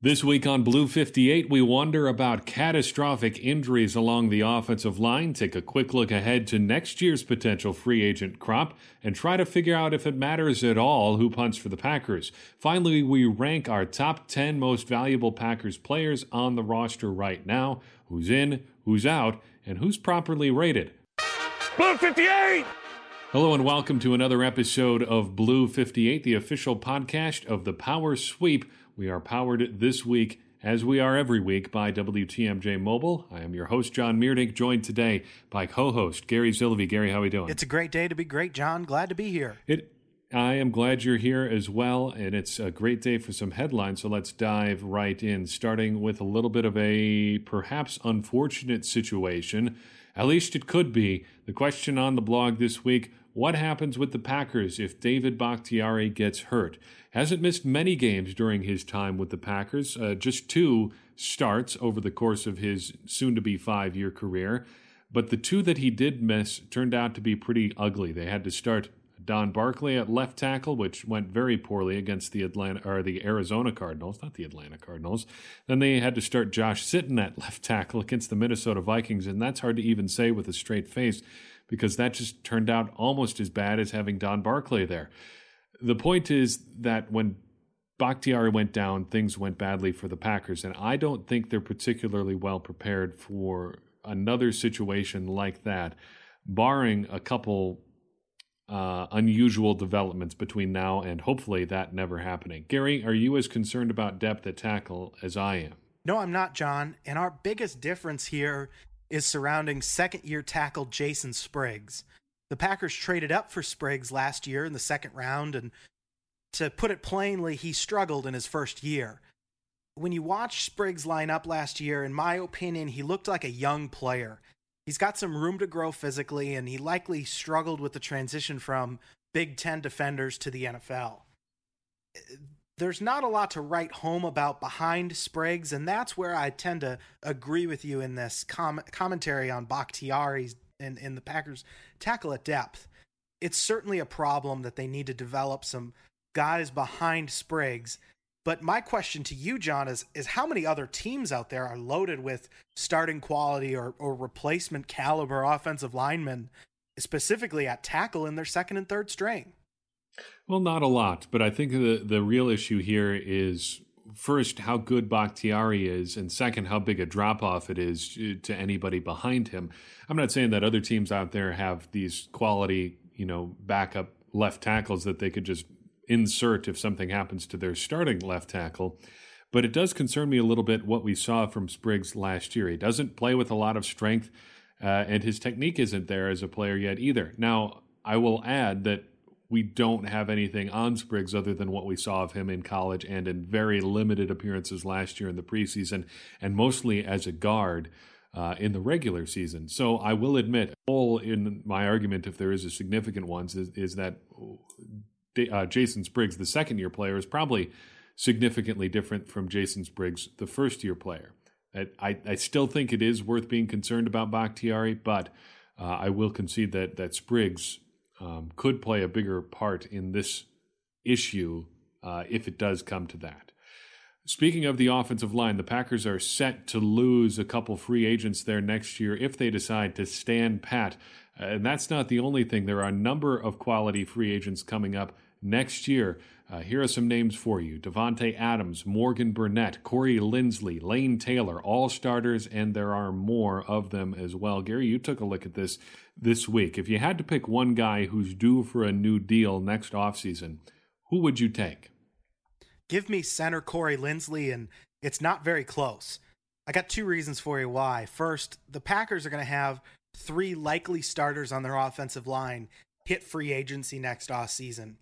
This week on Blue 58, we wonder about catastrophic injuries along the offensive line, take a quick look ahead to next year's potential free agent crop, and try to figure out if it matters at all who punts for the Packers. Finally, we rank our top 10 most valuable Packers players on the roster right now who's in, who's out, and who's properly rated. Blue 58! Hello and welcome to another episode of Blue 58, the official podcast of the Power Sweep we are powered this week, as we are every week, by WTMJ Mobile. I am your host, John Meerdink, joined today by co-host Gary Silvey. Gary, how are we doing? It's a great day to be great, John. Glad to be here. It. I am glad you're here as well, and it's a great day for some headlines. So let's dive right in, starting with a little bit of a perhaps unfortunate situation. At least it could be. The question on the blog this week what happens with the Packers if David Bakhtiari gets hurt? Hasn't missed many games during his time with the Packers, uh, just two starts over the course of his soon to be five year career. But the two that he did miss turned out to be pretty ugly. They had to start Don Barclay at left tackle, which went very poorly against the Atlanta or the Arizona Cardinals, not the Atlanta Cardinals. Then they had to start Josh Sitton at left tackle against the Minnesota Vikings, and that's hard to even say with a straight face because that just turned out almost as bad as having Don Barclay there. The point is that when Bakhtiari went down, things went badly for the Packers, and I don't think they're particularly well prepared for another situation like that, barring a couple uh, unusual developments between now and hopefully that never happening. Gary, are you as concerned about depth at tackle as I am? No, I'm not, John. And our biggest difference here is surrounding second year tackle Jason Spriggs. The Packers traded up for Spriggs last year in the second round, and to put it plainly, he struggled in his first year. When you watch Spriggs line up last year, in my opinion, he looked like a young player. He's got some room to grow physically, and he likely struggled with the transition from Big Ten defenders to the NFL there's not a lot to write home about behind Spriggs, and that's where I tend to agree with you in this com- commentary on Bakhtiari's and the Packers tackle at depth. It's certainly a problem that they need to develop some guys behind Spriggs. But my question to you, John, is is how many other teams out there are loaded with starting quality or, or replacement caliber offensive linemen, specifically at tackle in their second and third string? Well, not a lot, but I think the the real issue here is first how good Bakhtiari is, and second how big a drop off it is to anybody behind him. I'm not saying that other teams out there have these quality, you know, backup left tackles that they could just insert if something happens to their starting left tackle. But it does concern me a little bit what we saw from Spriggs last year. He doesn't play with a lot of strength, uh, and his technique isn't there as a player yet either. Now, I will add that we don't have anything on Spriggs other than what we saw of him in college and in very limited appearances last year in the preseason, and mostly as a guard uh, in the regular season. So I will admit, all in my argument, if there is a significant one, is, is that uh, Jason Spriggs, the second year player, is probably significantly different from Jason Spriggs, the first year player. I, I, still think it is worth being concerned about Bakhtiari, but uh, I will concede that that Spriggs um, could play a bigger part in this issue uh, if it does come to that. Speaking of the offensive line, the Packers are set to lose a couple free agents there next year if they decide to stand pat. And that's not the only thing. There are a number of quality free agents coming up next year. Uh, here are some names for you Davante Adams, Morgan Burnett, Corey Linsley, Lane Taylor, all starters, and there are more of them as well. Gary, you took a look at this this week. If you had to pick one guy who's due for a new deal next offseason, who would you take? Give me center Corey Linsley, and it's not very close. I got two reasons for you why. First, the Packers are going to have three likely starters on their offensive line hit free agency next off season.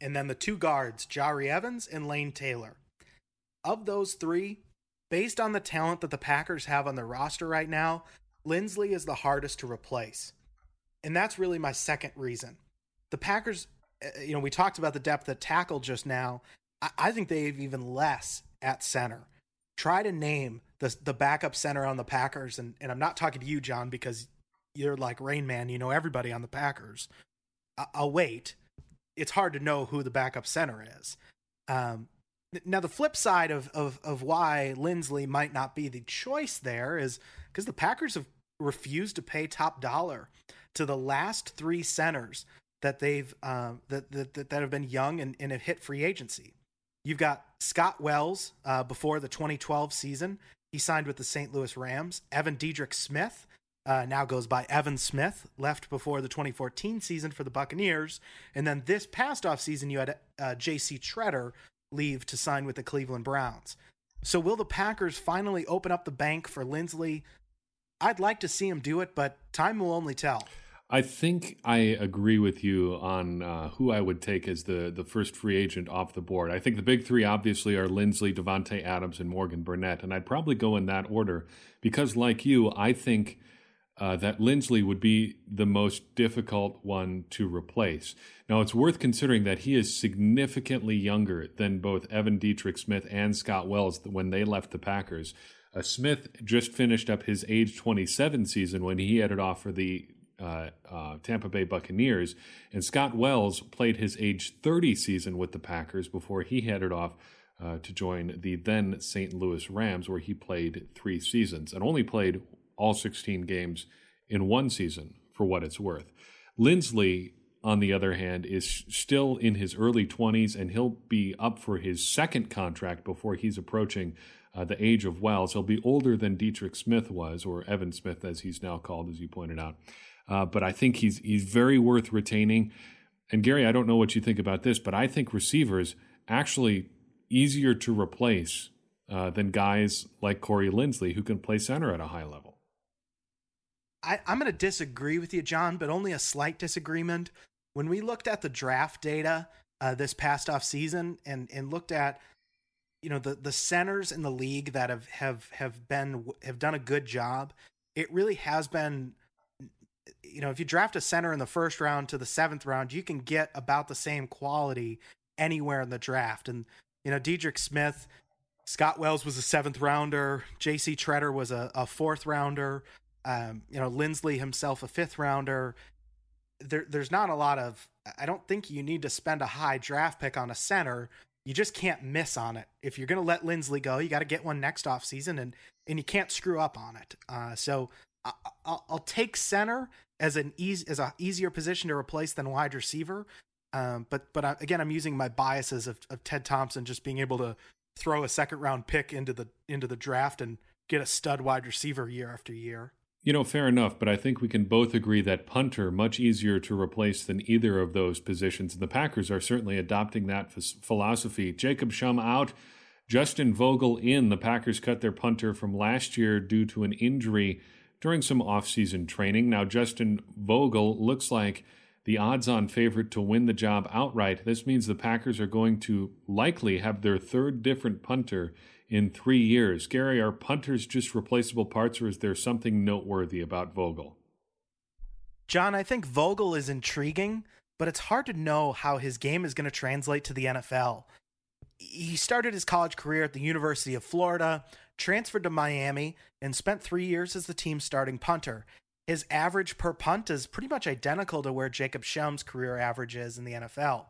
And then the two guards, Jahri Evans and Lane Taylor. Of those three, based on the talent that the Packers have on their roster right now, Linsley is the hardest to replace. And that's really my second reason. The Packers, uh, you know, we talked about the depth at tackle just now. I, think they have even less at center. Try to name the the backup center on the Packers, and, and I'm not talking to you, John, because you're like Rain Man. You know everybody on the Packers. I, will wait it's hard to know who the backup center is. Um, now the flip side of of of why Linsley might not be the choice there is because the Packers have refused to pay top dollar to the last three centers that they've um, that, that that have been young and, and have hit free agency. You've got Scott Wells uh, before the 2012 season. He signed with the St. Louis Rams. Evan Dietrich Smith uh, now goes by Evan Smith, left before the 2014 season for the Buccaneers. And then this past off season, you had uh, J.C. Tretter leave to sign with the Cleveland Browns. So will the Packers finally open up the bank for Linsley? I'd like to see him do it, but time will only tell. I think I agree with you on uh, who I would take as the, the first free agent off the board. I think the big three obviously are Linsley, Davante Adams, and Morgan Burnett, and I'd probably go in that order because, like you, I think uh, that Linsley would be the most difficult one to replace. Now, it's worth considering that he is significantly younger than both Evan Dietrich Smith and Scott Wells when they left the Packers. Uh, Smith just finished up his age 27 season when he headed off for the uh, uh, Tampa Bay Buccaneers, and Scott Wells played his age 30 season with the Packers before he headed off uh, to join the then St. Louis Rams, where he played three seasons and only played all 16 games in one season, for what it's worth. Linsley, on the other hand, is still in his early 20s, and he'll be up for his second contract before he's approaching uh, the age of Wells. He'll be older than Dietrich Smith was, or Evan Smith, as he's now called, as you pointed out. Uh, but I think he's he's very worth retaining. And Gary, I don't know what you think about this, but I think receivers actually easier to replace uh, than guys like Corey Linsley who can play center at a high level. I, I'm going to disagree with you, John, but only a slight disagreement. When we looked at the draft data uh, this past off season and and looked at you know the the centers in the league that have have have been have done a good job, it really has been you know, if you draft a center in the first round to the seventh round, you can get about the same quality anywhere in the draft. And, you know, Dietrich Smith, Scott Wells was a seventh rounder, JC Tretter was a, a fourth rounder, um, you know, Linsley himself a fifth rounder. There, there's not a lot of, I don't think you need to spend a high draft pick on a center. You just can't miss on it. If you're going to let Linsley go, you got to get one next off season and, and you can't screw up on it. Uh, so I'll, I'll take center as an easy as a easier position to replace than wide receiver. Um, but but I, again, I'm using my biases of, of Ted Thompson just being able to throw a second round pick into the into the draft and get a stud wide receiver year after year. You know, fair enough, but I think we can both agree that punter much easier to replace than either of those positions. And the Packers are certainly adopting that philosophy. Jacob Schum out, Justin Vogel in. The Packers cut their punter from last year due to an injury during some offseason training. Now, Justin Vogel looks like the odds on favorite to win the job outright. This means the Packers are going to likely have their third different punter in three years. Gary, are punters just replaceable parts, or is there something noteworthy about Vogel? John, I think Vogel is intriguing, but it's hard to know how his game is going to translate to the NFL. He started his college career at the University of Florida, transferred to Miami, and spent three years as the team's starting punter. His average per punt is pretty much identical to where Jacob Schum's career average is in the NFL.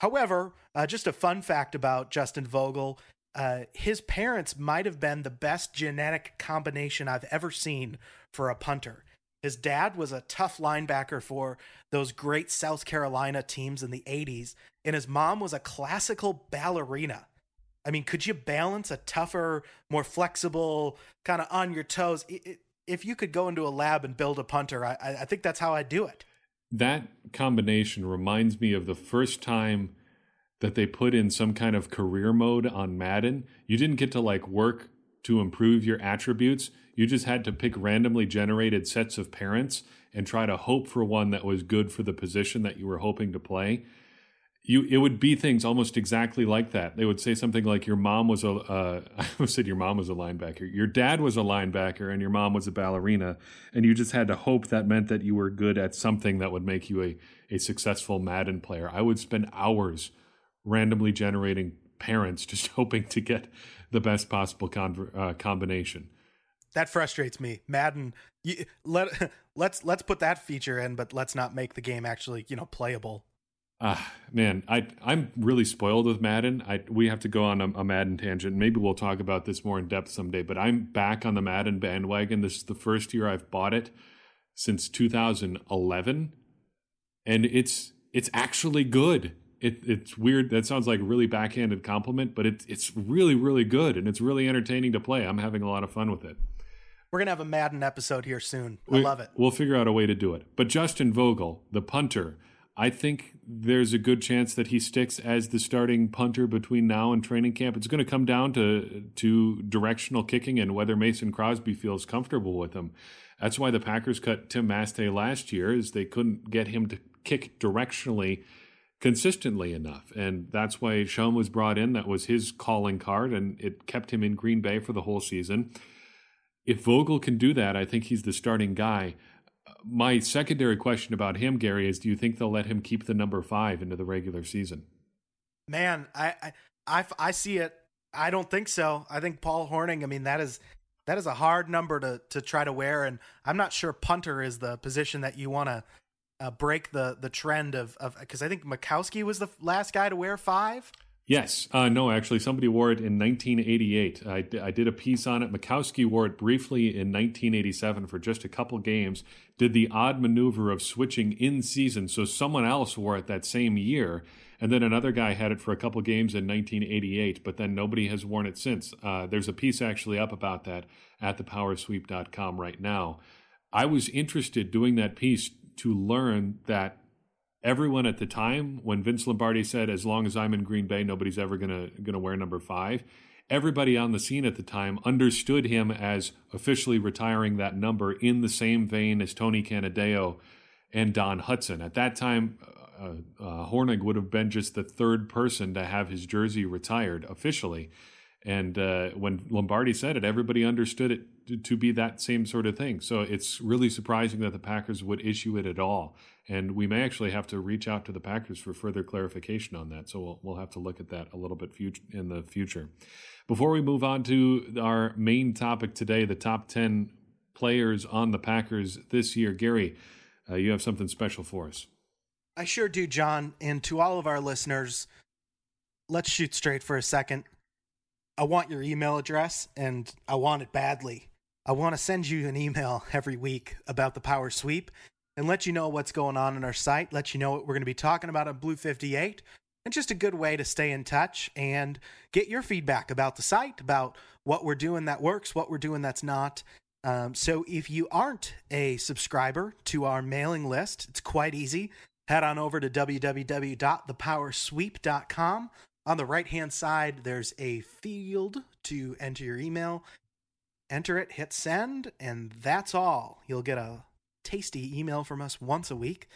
However, uh, just a fun fact about Justin Vogel uh, his parents might have been the best genetic combination I've ever seen for a punter. His dad was a tough linebacker for those great South Carolina teams in the 80s, and his mom was a classical ballerina. I mean, could you balance a tougher, more flexible, kind of on your toes? If you could go into a lab and build a punter, I, I think that's how I'd do it. That combination reminds me of the first time that they put in some kind of career mode on Madden. You didn't get to like work to improve your attributes. You just had to pick randomly generated sets of parents and try to hope for one that was good for the position that you were hoping to play you it would be things almost exactly like that. They would say something like your mom was a uh, I said your mom was a linebacker, your dad was a linebacker, and your mom was a ballerina, and you just had to hope that meant that you were good at something that would make you a a successful Madden player. I would spend hours randomly generating parents just hoping to get the best possible con- uh, combination. That frustrates me. Madden, you, let let's let's put that feature in, but let's not make the game actually you know playable Uh, man, I I'm really spoiled with Madden. I we have to go on a, a, Madden tangent. Maybe we'll talk about this more in depth someday. But I'm back on the Madden bandwagon. This is the first year I've bought it since 2011, and it's it's actually good. It, it's weird. That sounds like a really backhanded compliment, but it's it's really really good and it's really entertaining to play. I'm having a lot of fun with it. We're gonna have a Madden episode here soon. I we, love it. We'll figure out a way to do it. But Justin Vogel, the punter, I think there's a good chance that he sticks as the starting punter between now and training camp. It's going to come down to to directional kicking and whether Mason Crosby feels comfortable with him. That's why the Packers cut Tim Masthay last year, is they couldn't get him to kick directionally consistently enough. And that's why Schum was brought in. That was his calling card, and it kept him in Green Bay for the whole season. If Vogel can do that, I think he's the starting guy my secondary question about him, Gary, is: Do you think they'll let him keep the number five into the regular season? Man, I I I, I see it. I don't think so. I think Paul Hornung, I mean, that is that is a hard number to to try to wear, and I'm not sure punter is the position that you want to uh, break the the trend of of because I think Majkowski was the last guy to wear five. Yes. Uh, no, actually, somebody wore it in 1988. I, I did a piece on it. Majkowski wore it briefly in 1987 for just a couple games. Did the odd maneuver of switching in season. So someone else wore it that same year. And then another guy had it for a couple games in 1988, but then nobody has worn it since. Uh, there's a piece actually up about that at thepowersweep.com right now. I was interested doing that piece to learn that everyone at the time when Vince Lombardi said, "As long as I'm in Green Bay, nobody's ever gonna gonna wear number five, everybody on the scene at the time understood him as officially retiring that number in the same vein as Tony Canadeo and Don Hutson. At that time, uh, uh, Hornung would have been just the third person to have his jersey retired officially. And uh, when Lombardi said it, everybody understood it to be that same sort of thing. So it's really surprising that the Packers would issue it at all. And we may actually have to reach out to the Packers for further clarification on that. So we'll, we'll have to look at that a little bit in the future. Before we move on to our main topic today, the top 10 players on the Packers this year, Gary, uh, you have something special for us. I sure do, John. And to all of our listeners, let's shoot straight for a second. I want your email address and I want it badly. I want to send you an email every week about the power sweep and let you know what's going on in our site, let you know what we're going to be talking about on Blue 58, and just a good way to stay in touch and get your feedback about the site, about what we're doing that works, what we're doing that's not. Um, so if you aren't a subscriber to our mailing list, it's quite easy. Head on over to www.thepowersweep.com on the right hand side, there's a field to enter your email. Enter it, hit send, and that's all. You'll get a tasty email from us once a week.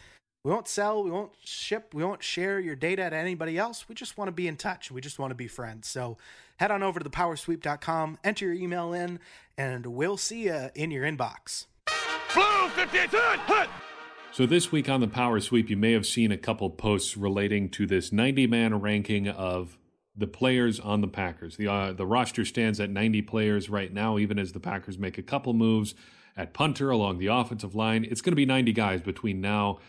We won't sell, we won't ship, we won't share your data to anybody else. We just want to be in touch. We just want to be friends. So head on over to thepowersweep.com, enter your email in, and we'll see you in your inbox. Blue 58, hut! So, this week on the Power Sweep, you may have seen a couple posts relating to this 90 man ranking of the players on the Packers. The, uh, the roster stands at 90 players right now, even as the Packers make a couple moves at punter along the offensive line. It's going to be 90 guys between now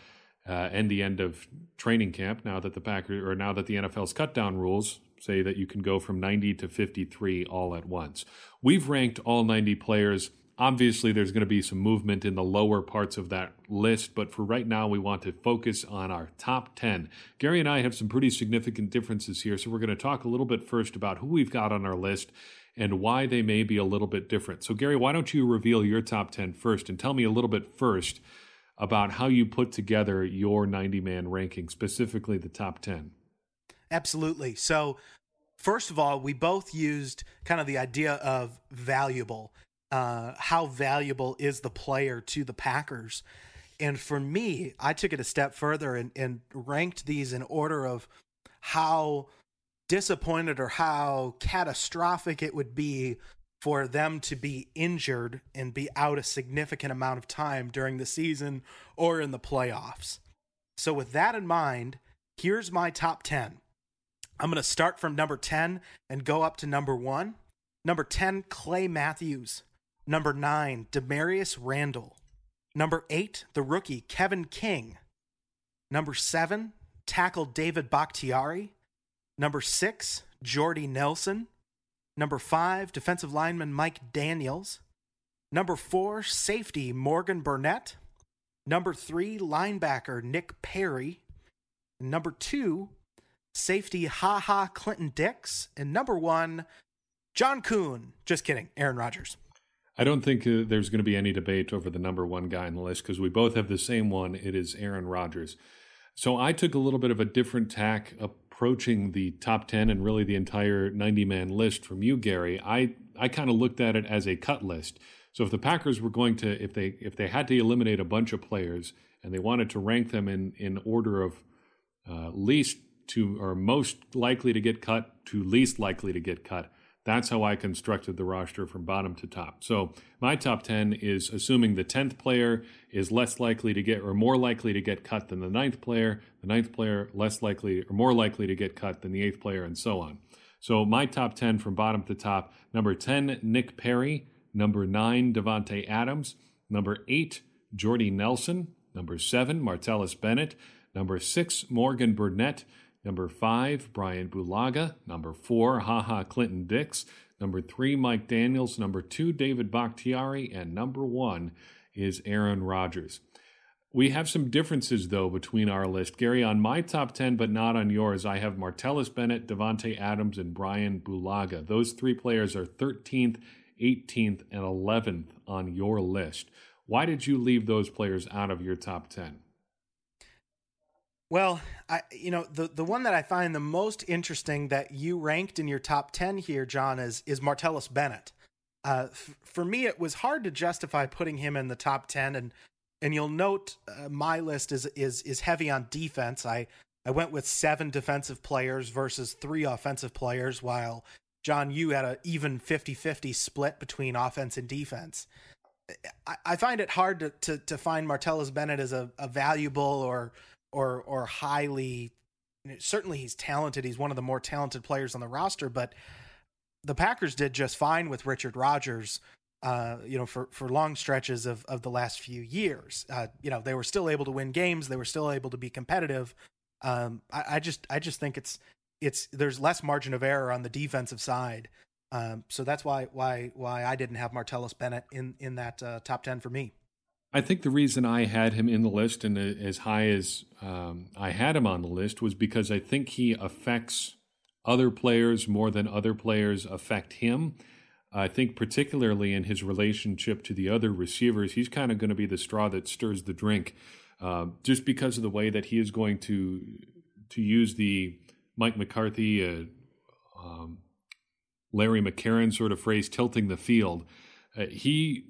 uh, and the end of training camp. Now that the Packers, or now that the NFL's cut down rules say that you can go from 90 to 53 all at once. We've ranked all 90 players Obviously, there's going to be some movement in the lower parts of that list, but for right now, we want to focus on our top 10. Gary and I have some pretty significant differences here, so we're going to talk a little bit first about who we've got on our list and why they may be a little bit different. So, Gary, why don't you reveal your top 10 first and tell me a little bit first about how you put together your 90 man ranking, specifically the top 10? Absolutely. So, first of all, we both used kind of the idea of valuable uh, how valuable is the player to the Packers. And for me, I took it a step further and, and ranked these in order of how disappointed or how catastrophic it would be for them to be injured and be out a significant amount of time during the season or in the playoffs. So, with that in mind, here's my top 10. I'm going to start from number 10 and go up to number one. Number 10, Clay Matthews. Number nine, Damarious Randall. Number eight, the rookie, Kevin King. Number seven, tackle David Bakhtiari. Number six, Jordy Nelson. Number five, defensive lineman Mike Daniels. Number four, safety Morgan Burnett. Number three, linebacker Nick Perry. Number two, safety Ha Ha Clinton Dix. And number one, John Kuhn. Just kidding, Aaron Rodgers. I don't think uh, there's going to be any debate over the number one guy on the list because we both have the same one. It is Aaron Rodgers. So I took a little bit of a different tack approaching the top 10 and really the entire 90 man list from you, Gary. I, I kind of looked at it as a cut list. So if the Packers were going to, if they if they had to eliminate a bunch of players and they wanted to rank them in in order of uh, least to or most likely to get cut to least likely to get cut, that's how I constructed the roster from bottom to top. So my top 10 is assuming the 10th player is less likely to get or more likely to get cut than the ninth player, the ninth player less likely or more likely to get cut than the eighth player, and so on. So my top 10 from bottom to top number 10, Nick Perry. Number 9, Davante Adams. Number 8, Jordy Nelson. Number 7, Martellus Bennett. Number 6, Morgan Burnett. Number five, Brian Bulaga. Number four, Haha Clinton Dix. Number three, Mike Daniels. Number two, David Bakhtiari. And number one is Aaron Rodgers. We have some differences, though, between our list. Gary, on my top 10, but not on yours, I have Martellus Bennett, Davante Adams, and Brian Bulaga. Those three players are 13th, 18th, and 11th on your list. Why did you leave those players out of your top 10? Well, I you know the the one that I find the most interesting that you ranked in your top ten here, John, is is Martellus Bennett. Uh, f- for me, it was hard to justify putting him in the top ten, and and you'll note uh, my list is is is heavy on defense. I I went with seven defensive players versus three offensive players, while John, you had an even 50-50 split between offense and defense. I, I find it hard to, to, to find Martellus Bennett as a, a valuable or or or highly certainly he's talented. He's one of the more talented players on the roster, but the Packers did just fine with Richard Rodgers. Uh, you know, for for long stretches of of the last few years, uh, you know, they were still able to win games. They were still able to be competitive. Um, I, I just I just think it's it's there's less margin of error on the defensive side. Um, so that's why why why I didn't have Martellus Bennett in in that uh, top ten for me. I think the reason I had him in the list and as high as um, I had him on the list was because I think he affects other players more than other players affect him. I think, particularly in his relationship to the other receivers, he's kind of going to be the straw that stirs the drink, uh, just because of the way that he is going to to use the Mike McCarthy, uh, um, Larry McCarren sort of phrase, tilting the field. Uh, he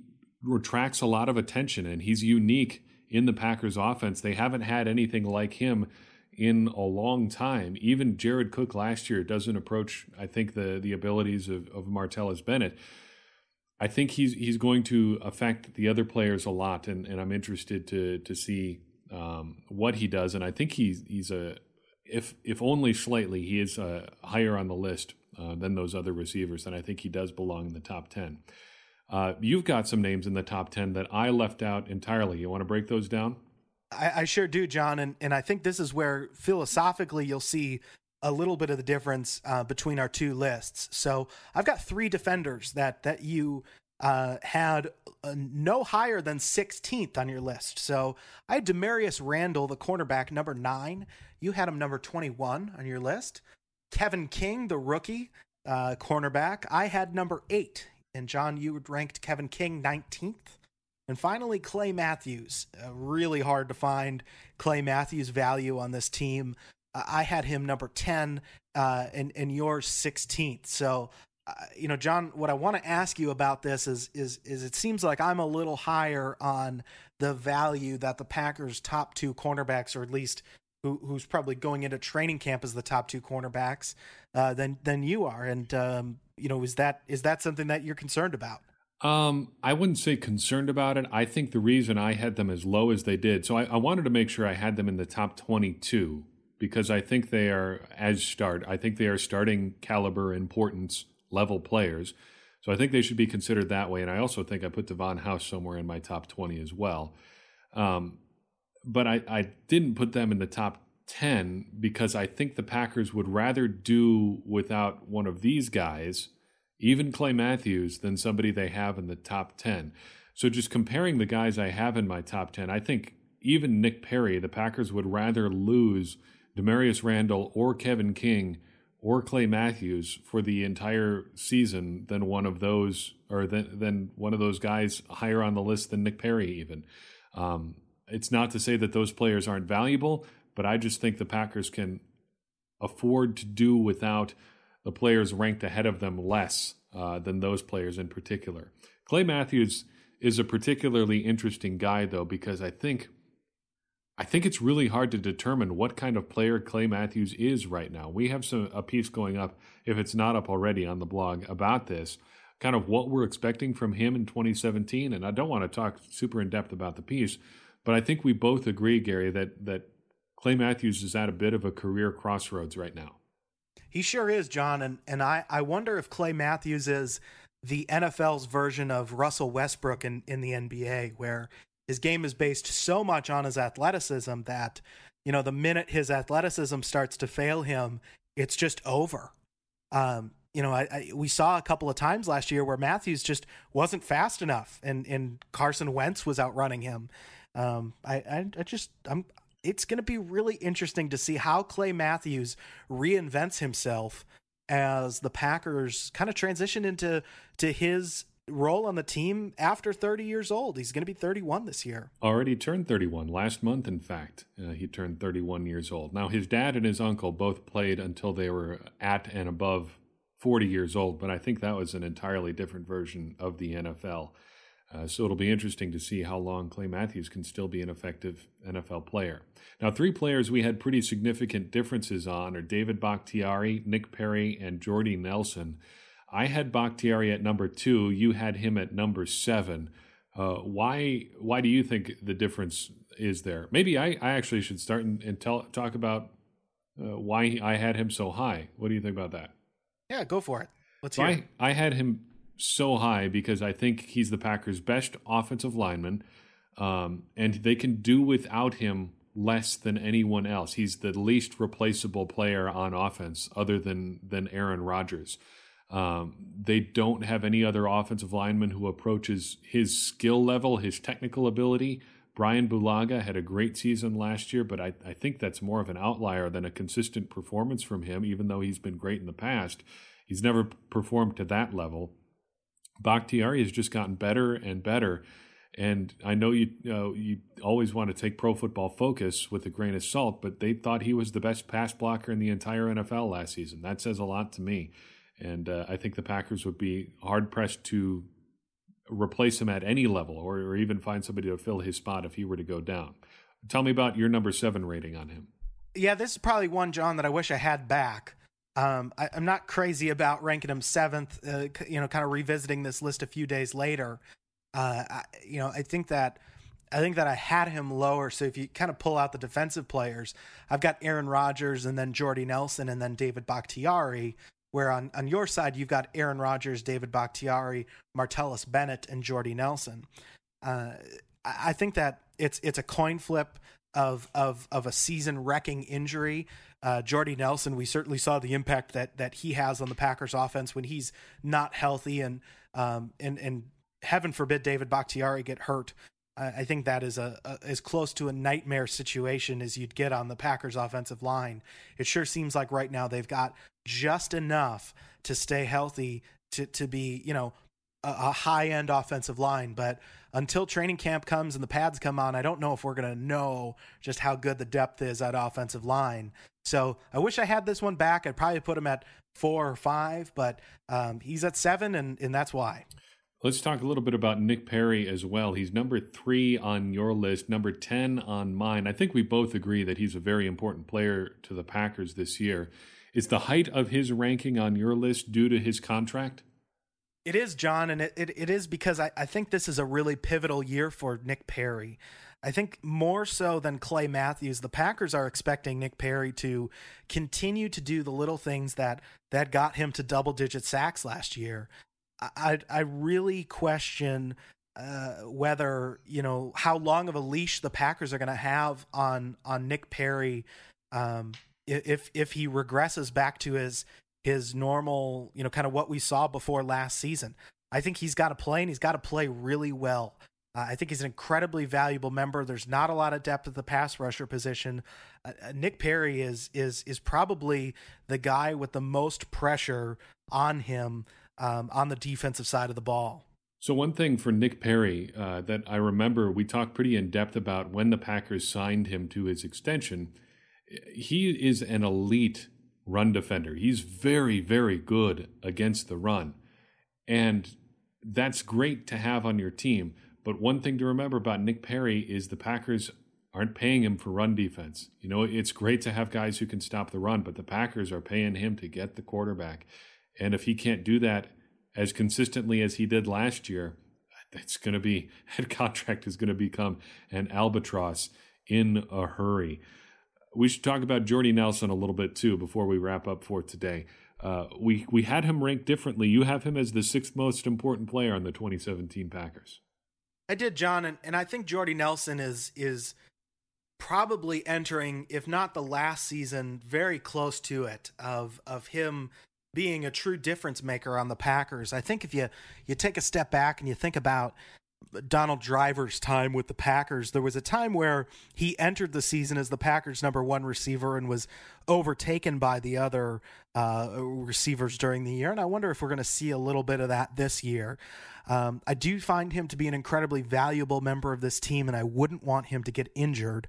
attracts a lot of attention, and he's unique in the Packers offense. They haven't had anything like him in a long time. Even Jared Cook last year doesn't approach, I think, the the abilities of, of Martellus Bennett. I think he's he's going to affect the other players a lot, and, and I'm interested to to see um, what he does. And I think he's he's a if if only slightly, he is uh, higher on the list uh, than those other receivers, and I think he does belong in the top ten. Uh, you've got some names in the top 10 that I left out entirely. You want to break those down? I, I sure do, John. And, and I think this is where philosophically you'll see a little bit of the difference uh, between our two lists. So I've got three defenders that, that you uh, had uh, no higher than 16th on your list. So I had Damarious Randall, the cornerback, number nine. You had him number 21 on your list. Kevin King, the rookie uh, cornerback, I had number eight. And John, you ranked Kevin King 19th. And finally, Clay Matthews. Uh, really hard to find Clay Matthews' value on this team. Uh, I had him number 10 uh, and, and yours 16th. So, uh, you know, John, what I want to ask you about this is, is, is it seems like I'm a little higher on the value that the Packers' top two cornerbacks, or at least who, who's probably going into training camp as the top two cornerbacks, uh, than than you are. And um, you know, is that is that something that you're concerned about? Um, I wouldn't say concerned about it. I think the reason I had them as low as they did, so I, I wanted to make sure I had them in the top 22 because I think they are as start. I think they are starting caliber importance level players. So I think they should be considered that way. And I also think I put Devon House somewhere in my top 20 as well. Um, but I, I didn't put them in the top 10 because I think the Packers would rather do without one of these guys, even Clay Matthews, than somebody they have in the top 10. So just comparing the guys I have in my top 10, I think even Nick Perry, the Packers would rather lose Damarious Randall or Kevin King or Clay Matthews for the entire season than one of those or than than one of those guys higher on the list than Nick Perry even. Um, it's not to say that those players aren't valuable, but I just think the Packers can afford to do without the players ranked ahead of them less uh, than those players in particular. Clay Matthews is a particularly interesting guy though because I think I think it's really hard to determine what kind of player Clay Matthews is right now. We have some a piece going up, if it's not up already on the blog, about this, kind of what we're expecting from him in 2017. And I don't want to talk super in depth about the piece, but I think we both agree, Gary, that that Clay Matthews is at a bit of a career crossroads right now. He sure is, John, and and I I wonder if Clay Matthews is the NFL's version of Russell Westbrook in in the NBA, where his game is based so much on his athleticism that you know the minute his athleticism starts to fail him it's just over um, you know I, I, we saw a couple of times last year where matthews just wasn't fast enough and and carson wentz was outrunning him um, I, I, I just i'm it's going to be really interesting to see how clay matthews reinvents himself as the packers kind of transition into to his role on the team after 30 years old. He's going to be 31 this year. Already turned 31 last month, in fact. Uh, he turned 31 years old. Now, his dad and his uncle both played until they were at and above 40 years old, but I think that was an entirely different version of the NFL. Uh, so it'll be interesting to see how long Clay Matthews can still be an effective NFL player. Now, three players we had pretty significant differences on are David Bakhtiari, Nick Perry, and Jordy Nelson. I had Bakhtiari at number two. You had him at number seven. Uh, why? Why do you think the difference is there? Maybe I, I actually should start and, and tell talk about uh, why I had him so high. What do you think about that? Yeah, go for it. Let's so hear. I, I had him so high because I think he's the Packers' best offensive lineman, um, and they can do without him less than anyone else. He's the least replaceable player on offense, other than than Aaron Rodgers. Um, they don't have any other offensive lineman who approaches his skill level, his technical ability. Brian Bulaga had a great season last year, but I, I think that's more of an outlier than a consistent performance from him, even though he's been great in the past. He's never performed to that level. Bakhtiari has just gotten better and better. And I know you uh, you always want to take Pro Football Focus with a grain of salt, but they thought he was the best pass blocker in the entire NFL last season. That says a lot to me. And uh, I think the Packers would be hard pressed to replace him at any level or, or even find somebody to fill his spot if he were to go down. Tell me about your number seven rating on him. Yeah, this is probably one, John, that I wish I had back. Um, I, am not crazy about ranking him seventh, uh, you know, kind of revisiting this list a few days later. Uh, I, you know, I think that. I think that I had him lower. So if you kind of pull out the defensive players, I've got Aaron Rodgers and then Jordy Nelson and then David Bakhtiari where on, on your side you've got Aaron Rodgers, David Bakhtiari, Martellus Bennett, and Jordy Nelson. Uh, I think that it's it's a coin flip of of of a season wrecking injury. Uh, Jordy Nelson, we certainly saw the impact that that he has on the Packers offense when he's not healthy, and um, and and heaven forbid David Bakhtiari get hurt. I think that is a, a, as close to a nightmare situation as you'd get on the Packers offensive line. It sure seems like right now they've got just enough to stay healthy to to be, you know, a, a high end offensive line. But until training camp comes and the pads come on, I don't know if we're going to know just how good the depth is at offensive line. So I wish I had this one back. I'd probably put him at four or five, but um, he's at seven, and, and that's why. Let's talk a little bit about Nick Perry as well. He's number three on your list, number 10 on mine. I think we both agree that he's a very important player to the Packers this year. Is the height of his ranking on your list due to his contract? It is, John, and it, it, it is because I, I think this is a really pivotal year for Nick Perry. I think more so than Clay Matthews, the Packers are expecting Nick Perry to continue to do the little things that that got him to double digit sacks last year. I I really question uh, whether you know how long of a leash the Packers are going to have on on Nick Perry Um, if if he regresses back to his his normal, you know, kind of what we saw before last season, I think he's got to play and he's got to play really well. Uh, I think he's an incredibly valuable member. There's not a lot of depth at the pass rusher position. Uh, uh, Nick Perry is is is probably the guy with the most pressure on him um, on the defensive side of the ball. So one thing for Nick Perry uh, that I remember we talked pretty in depth about when the Packers signed him to his extension. He is an elite run defender. He's very very good against the run, and that's great to have on your team but one thing to remember about Nick Perry is the Packers aren't paying him for run defense. You know, it's great to have guys who can stop the run, but the Packers are paying him to get the quarterback. And if he can't do that as consistently as he did last year, it's going to be that contract is going to become an albatross in a hurry. We should talk about Jordy Nelson a little bit too before we wrap up for today. Uh, we we had him ranked differently. You have him as the sixth most important player on the 2017 Packers. I did, John, and, and I think Jordy Nelson is is probably entering, if not the last season, very close to it of of him being a true difference maker on the Packers. I think if you you take a step back and you think about Donald Driver's time with the Packers, there was a time where he entered the season as the Packers' number one receiver and was overtaken by the other uh, receivers during the year. And I wonder if we're going to see a little bit of that this year. Um, I do find him to be an incredibly valuable member of this team, and I wouldn't want him to get injured.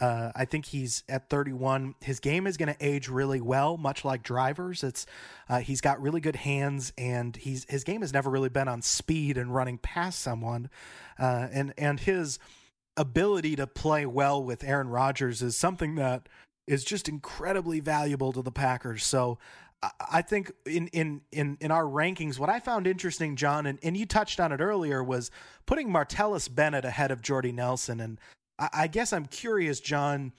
Uh, I think he's at 31. His game is going to age really well, much like drivers. It's uh, he's got really good hands, and he's his game has never really been on speed and running past someone, uh, and and his ability to play well with Aaron Rodgers is something that is just incredibly valuable to the Packers. So I think in, in, in, in our rankings, what I found interesting, John, and, and you touched on it earlier, was putting Martellus Bennett ahead of Jordy Nelson. And I, I guess I'm curious, John,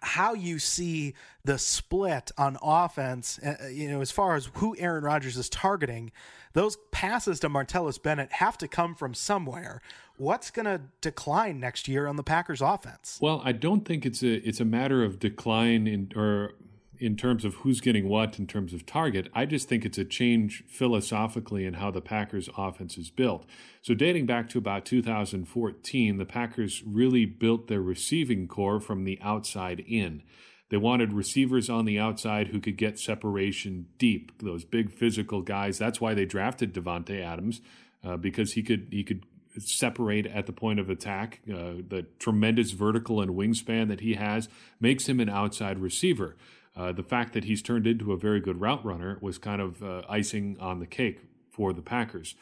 how you see the split on offense, uh, uh, you know, as far as who Aaron Rodgers is targeting, those passes to Martellus Bennett have to come from somewhere. What's going to decline next year on the Packers offense? Well, I don't think it's a it's a matter of decline in or in terms of who's getting what in terms of target. I just think it's a change philosophically in how the Packers offense is built. So dating back to about 2014, the Packers really built their receiving corps from the outside in. They wanted receivers on the outside who could get separation deep, those big physical guys. That's why they drafted Davante Adams uh, because he could he could separate at the point of attack. Uh, the tremendous vertical and wingspan that he has makes him an outside receiver. Uh, the fact that he's turned into a very good route runner was kind of uh, icing on the cake for the Packers.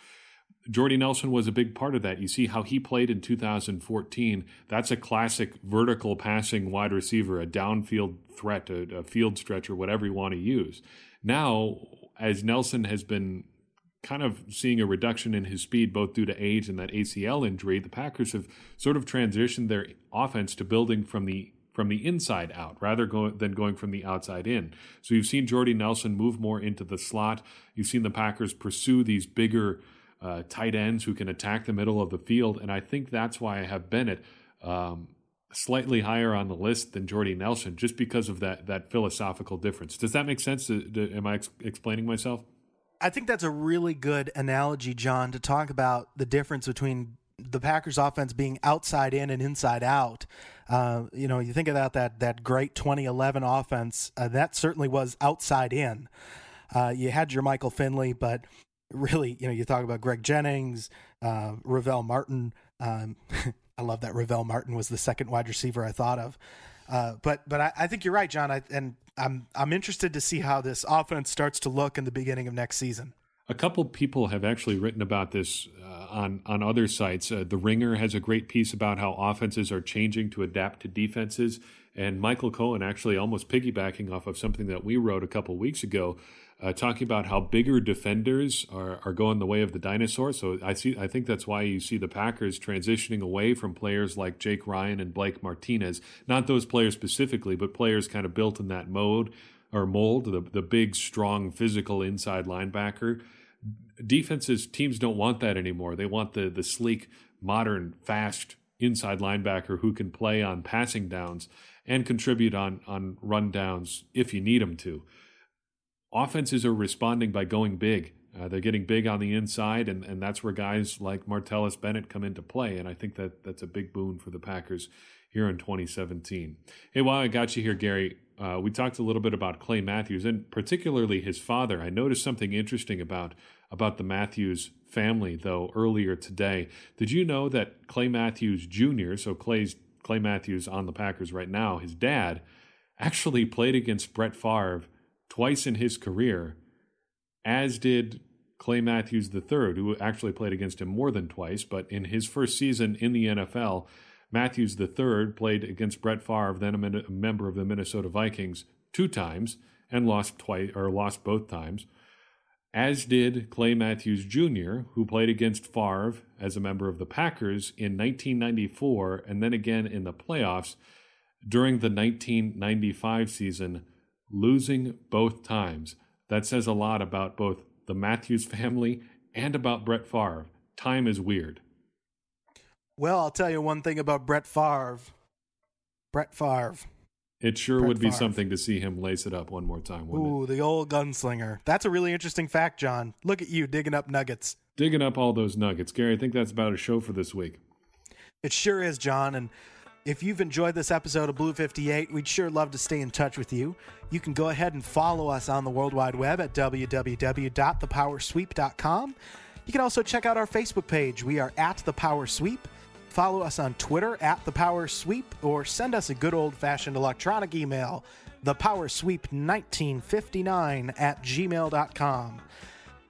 Jordy Nelson was a big part of that. You see how he played in 2014. That's a classic vertical passing wide receiver, a downfield threat, a, a field stretcher, whatever you want to use. Now, as Nelson has been kind of seeing a reduction in his speed, both due to age and that ACL injury, the Packers have sort of transitioned their offense to building from the from the inside out rather go, than going from the outside in. So you've seen Jordy Nelson move more into the slot. You've seen the Packers pursue these bigger uh, tight ends who can attack the middle of the field, and I think that's why I have Bennett um, slightly higher on the list than Jordy Nelson, just because of that that philosophical difference. Does that make sense? Am I ex- explaining myself? I think that's a really good analogy, John, to talk about the difference between the Packers offense being outside in and inside out. Uh, you know, you think about that that great 2011 offense. Uh, that certainly was outside in. Uh, you had your Michael Finley, but really, you know, you talk about Greg Jennings, uh, Ruvell Martin. Um, I love that Ruvell Martin was the second wide receiver I thought of. Uh, but but I, I, think you're right, John. I, and I'm I'm interested to see how this offense starts to look in the beginning of next season. A couple people have actually written about this uh, on on other sites. Uh, the Ringer has a great piece about how offenses are changing to adapt to defenses, and Michael Cohen actually almost piggybacking off of something that we wrote a couple weeks ago, uh, talking about how bigger defenders are, are going the way of the dinosaur. So I see, I think that's why you see the Packers transitioning away from players like Jake Ryan and Blake Martinez. Not those players specifically, but players kind of built in that mode or mold. The the big, strong, physical inside linebacker defenses teams don't want that anymore. They want the the sleek, modern, fast inside linebacker who can play on passing downs. and contribute on on run downs if you need them to. Offenses are responding by going big. Uh, they're getting big on the inside, and, and that's where guys like Martellus Bennett come into play. And I think that that's a big boon for the Packers here in 2017. Hey, while I got you here, Gary, uh, we talked a little bit about Clay Matthews and particularly his father. I noticed something interesting about about the Matthews family, though, earlier today. Did you know that Clay Matthews Jr., so Clay's Clay Matthews on the Packers right now, his dad actually played against Brett Favre twice in his career, as did Clay Matthews III, who actually played against him more than twice, but in his first season in the NFL, Matthews III played against Brett Favre, then a, member of the Minnesota Vikings, two times and lost twice or lost both times. As did Clay Matthews Jr., who played against Favre as a member of the Packers in 1994 and then again in the playoffs during the 1995 season, losing both times. That says a lot about both the Matthews family and about Brett Favre. Time is weird. Well, I'll tell you one thing about Brett Favre. Brett Favre. It sure Brett would be Favre. something to see him lace it up one more time. Ooh, it? the old gunslinger. That's a really interesting fact, John. Look at you digging up nuggets. Digging up all those nuggets. Gary, I think that's about a show for this week. It sure is, John. And if you've enjoyed this episode of Blue 58, we'd sure love to stay in touch with you. You can go ahead and follow us on the World Wide Web at www.thepowersweep.com. You can also check out our Facebook page. We are at The Power Sweep. Follow us on Twitter at The Power Sweep or send us a good old fashioned electronic email, thepowersweep1959 at gmail.com.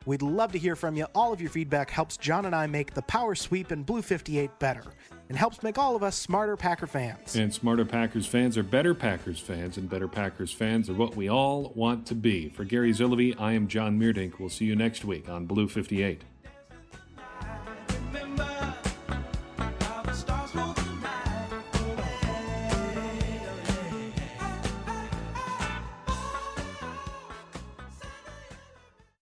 We'd love to hear from you. All of your feedback helps John and I make the Power Sweep and Blue 58 better and helps make all of us smarter Packer fans. And smarter Packers fans are better Packers fans, and better Packers fans are what we all want to be. For Gary Zillaby, I am John Meerdink. We'll see you next week on Blue 58.